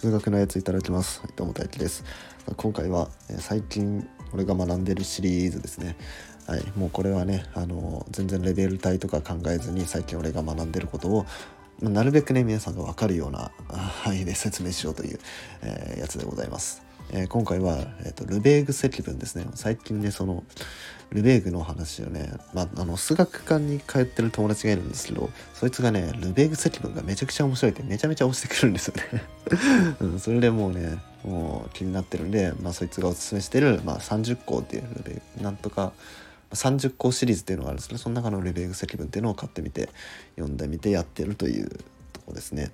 数学のやついただきます。どうも大輝です。今回は、え最近俺が学んでるシリーズですね。はい、もうこれはね、あの全然レベル帯とか考えずに最近俺が学んでることをなるべくね皆さんが分かるような範囲で説明しようという、えー、やつでございます。えー、今回は、えーと、ルベーグ積分ですね最近ねそのルベーグの話をね、まあ、あの数学館に通ってる友達がいるんですけどそいつがねルベーグ積分がめちゃくちゃ面白いってめちゃめちゃ押してくるんですよね、うん、それでもうねもう気になってるんで、まあ、そいつがおすすめしてる、まあ、30項っていうルベーグなんとか30項シリーズっていうのがあるんですけどその中のルベーグ積分っていうのを買ってみて読んでみてやってるというとこですね。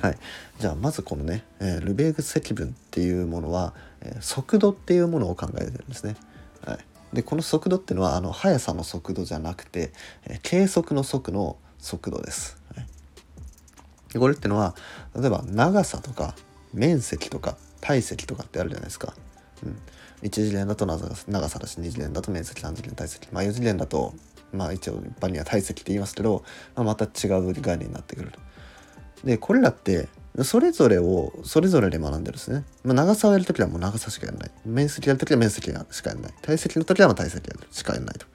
はい、じゃあまずこのね、えー、ルベーグ積分っていうものは、えー、速度っていうものを考えてるんですね。はい、でこの速度っていうのはあの速さの速度じゃなくて、えー、計測の速の速度です。はい、でこれっていうのは例えば長さとか面積とか体積とかってあるじゃないですか。うん、1次元だと長さだし2次元だと面積3次元体積まあ4次元だとまあ一応一般には体積って言いますけど、まあ、また違う概念になってくると。でこれらってそれぞれをそれぞれで学んでるんですね。まあ、長さをやるときはもう長さしかやらない。面積やるときは面積しかやらない。体積のときは体積しかやらないと。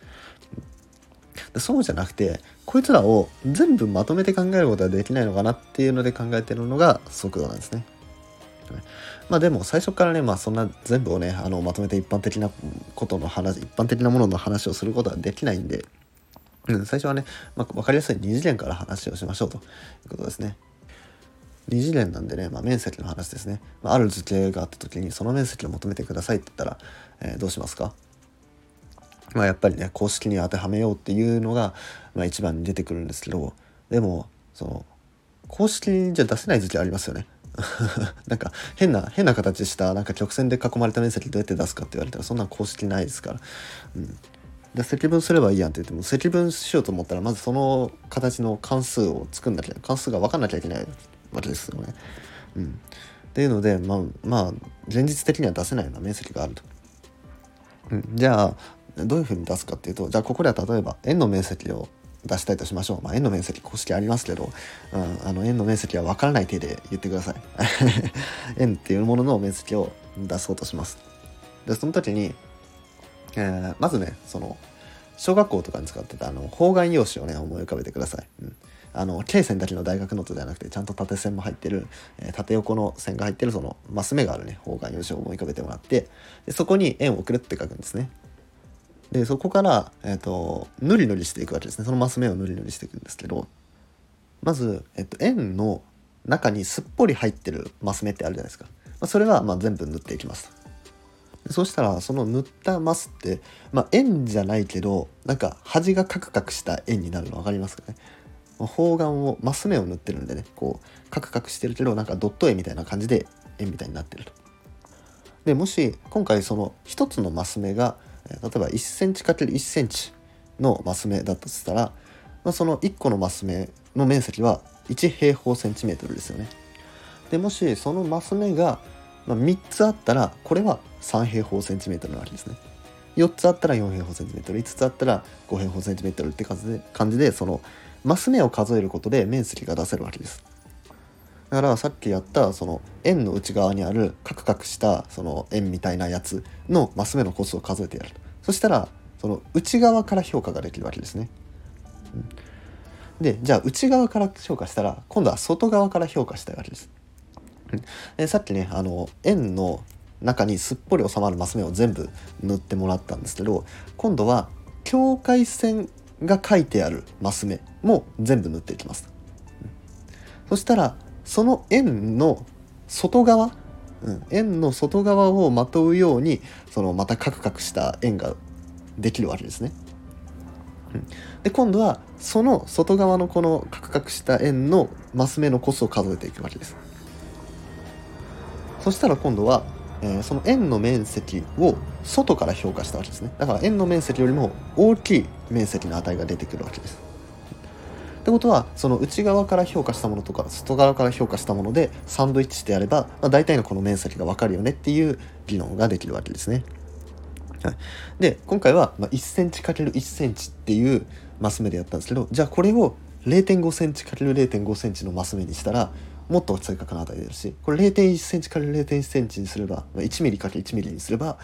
でそうじゃなくてこいつらを全部まとめて考えることはできないのかなっていうので考えてるのが速度なんですね。まあでも最初からね、まあそんな全部をね、あのまとめて一般的なことの話、一般的なものの話をすることはできないんで、うん、最初はね、まあ、分かりやすい二次元から話をしましょうということですね。二次元なんでね、まあ、面積の話ですね。まあ、ある図形があった時にその面積を求めてくださいって言ったら、えー、どうしますか？まあやっぱりね公式に当てはめようっていうのが、まあ、一番に出てくるんですけどでもその公式じゃ出せない図形ありますよね。なんか変な変な形したなんか曲線で囲まれた面積どうやって出すかって言われたらそんな公式ないですから。うんで積分すればいいやんって言っても積分しようと思ったらまずその形の関数を作んなきゃ関数が分かんなきゃいけないわけですよね。うん、っていうのでまあまあ現実的には出せないような面積があると。うん、じゃあどういうふうに出すかっていうとじゃあここでは例えば円の面積を出したいとしましょう。まあ、円の面積公式ありますけど、うん、あの円の面積は分からない手で言ってください。円っていうものの面積を出そうとします。で、その時に、えー、まずね、その、小学校とかに使ってたあの方眼用紙をね、思い浮かべてください。うんあの罫線だけの大学ノートではなくてちゃんと縦線も入ってる、えー、縦横の線が入ってるそのマス目があるね方眼用紙を思い浮かべてもらって。でそこに円をくるって書くんですね。でそこから、えーと、ぬりぬりしていくわけですね。そのマス目をぬりぬりしていくんですけど。まず、えーと、円の中にすっぽり入ってるマス目ってあるじゃないですか、まあ、それはまあ全部塗っていきますそうしたらその塗ったマスって、まあ、円じゃないけどなんか端がカクカクした円になるの分かりますかね？方眼をマス目を塗ってるんでねこうカクカクしてるけどなんかドット絵みたいな感じで円みたいになってるとでもし今回その一つのマス目が例えば 1cm×1 センチのマス目だとしたら、まあ、その1個のマス目の面積は1平方センチメートルですよね。でもしそのマス目が3つあったらこれは3平方センチメートルなわけですね。4つあったら4平方センチメートル5つあったら5平方センチメートルって感じで感じでそのマス目を数えることで面積が出せるわけです。だからさっきやったその円の内側にあるカクカクしたその円みたいなやつのマス目の個数を数えてやるそしたらその内側から評価ができるわけですね。でじゃあ内側から評価したら今度は外側から評価したいわけです。でさっきねあの円の中にすっぽり収まるマス目を全部塗ってもらったんですけど今度は境界線が書いてあるマス目も全部塗っていきます。そしたらその円の外側、うん、円の外側をまとうようにそのまたカクカクした円ができるわけですね。で今度はその外側のこのカクカクした円のマス目の個数を数えていくわけです。そしたら今度は、えー、その円の面積を外から評価したわけですね。だから円の面積よりも大きい面積の値が出てくるわけです。ってことはその内側から評価したものとか外側から評価したものでサンドイッチしてやれば、まあ、大体のこの面積が分かるよねっていう議論ができるわけですね。はい、で今回は 1cm×1 センチっていうマス目でやったんですけどじゃあこれを 0.5cm×0.5 センチのマス目にしたらもっと正確な値出るしこれ0.1センチから0.1センチにすれば1ミリかけ1ミリにすれば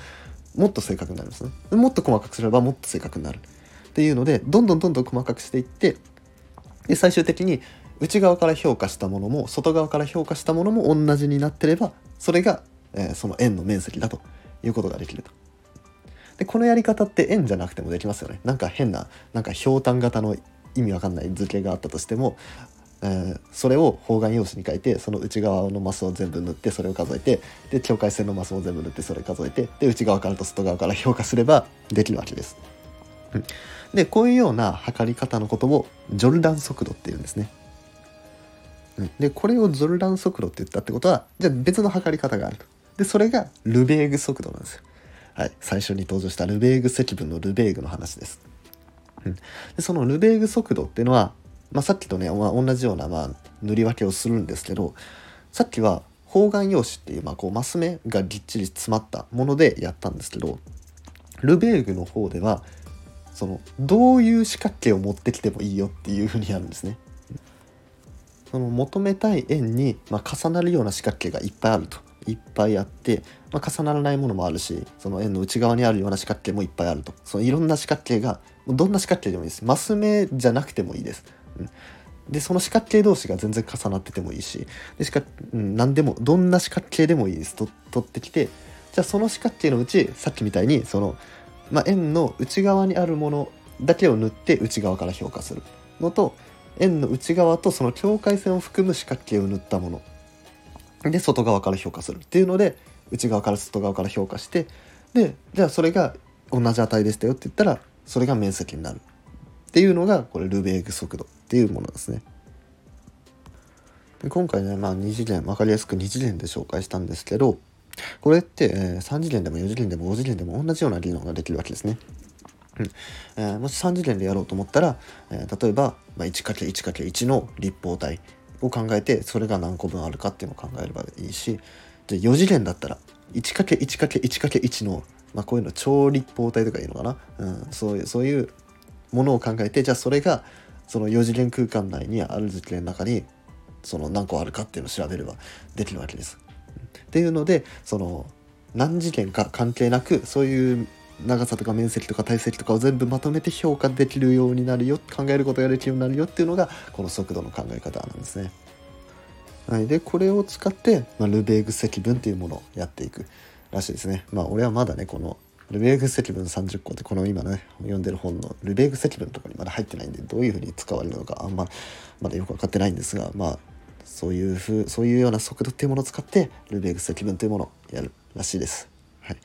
もっと正確になりますねもっと細かくすればもっと正確になるっていうのでどんどんどんどん細かくしていってで最終的に内側から評価したものも外側から評価したものも同じになってればそれが、えー、その円の面積だということができると。でこのやり方って円じゃなくてもできますよね。なんか変ななんかひょうたん型の意味わかんない図形があったとしても、えー、それを方眼用紙に書いてその内側のマスを全部塗ってそれを数えてで境界線のマスを全部塗ってそれを数えてで内側からと外側から評価すればできるわけです。うん、でこういうような測り方のことをジョルダン速度っていうんですね。でこれをジョルダン速度って言ったってことはじゃあ別の測り方があると。でそれがルベーグ速度なんですよ。はい、最初に登場したルベーグ積分のルベーグの話です。うん、でそのルベーグ速度っていうのは、まあ、さっきとね、まあ、同じような、まあ、塗り分けをするんですけどさっきは方眼用紙っていう、まあ、こうマス目がぎっちり詰まったものでやったんですけどルベーグの方ではそのどういう四角形を持ってきてもいいよっていうふうにやるんですね。その求めたい円に、まあ、重なるような四角形がいっぱいあるといっぱいあって、まあ、重ならないものもあるしその円の内側にあるような四角形もいっぱいあるとそのいろんな四角形がどんな四角形でもいいですマス目じゃなくてもいいです。でその四角形同士が全然重なっててもいいしでしか、うん、何でもどんな四角形でもいいです。と取ってきてじゃあその四角形のうちさっきみたいにその、まあ、円の内側にあるものだけを塗って内側から評価するのと円の内側とその境界線を含む四角形を塗ったもの。で外側から評価する。っていうので内側から外側から評価してでじゃあそれが同じ値でしたよって言ったらそれが面積になる。っていうのがこれルベーグ速度っていうものですね。で今回ね、まあ、2次元分かりやすく2次元で紹介したんですけどこれって、えー、3次元でも4次元でも5次元でも同じような理論ができるわけですね。うんえー、もし3次元でやろうと思ったら、えー、例えば、まあ、1×1×1 の立方体を考えてそれが何個分あるかっていうのを考えればいいしじゃ4次元だったら 1×1×1×1 の、まあ、こういうの超立方体とかいうのかな、うん、そういうそういうものを考えてじゃあそれがその4次元空間内にある次元の中にその何個あるかっていうのを調べればできるわけです。っていうのでその何次元か関係なくそういう長さとか面積とか体積とかを全部まとめて評価できるようになるよ考えることができるようになるよっていうのがこの速度の考え方なんですね。はい、でこれを使って、まあ、ルベーグ積分っていうものをやっていくらしいですね。まあ俺はまだねこのルベーグ積分30個ってこの今ね読んでる本のルベーグ積分とかにまだ入ってないんでどういうふうに使われるのかあんままだよく分かってないんですがまあそういうふうそういうような速度っていうものを使ってルベーグ積分というものをやるらしいです。はい。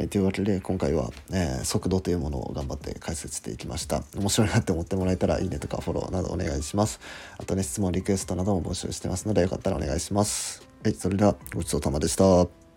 えー、というわけで今回は、えー、速度というものを頑張って解説していきました。面白いなって思ってもらえたらいいねとかフォローなどお願いします。あとね質問リクエストなども募集してますのでよかったらお願いします。はいそれではごちそうさまでした。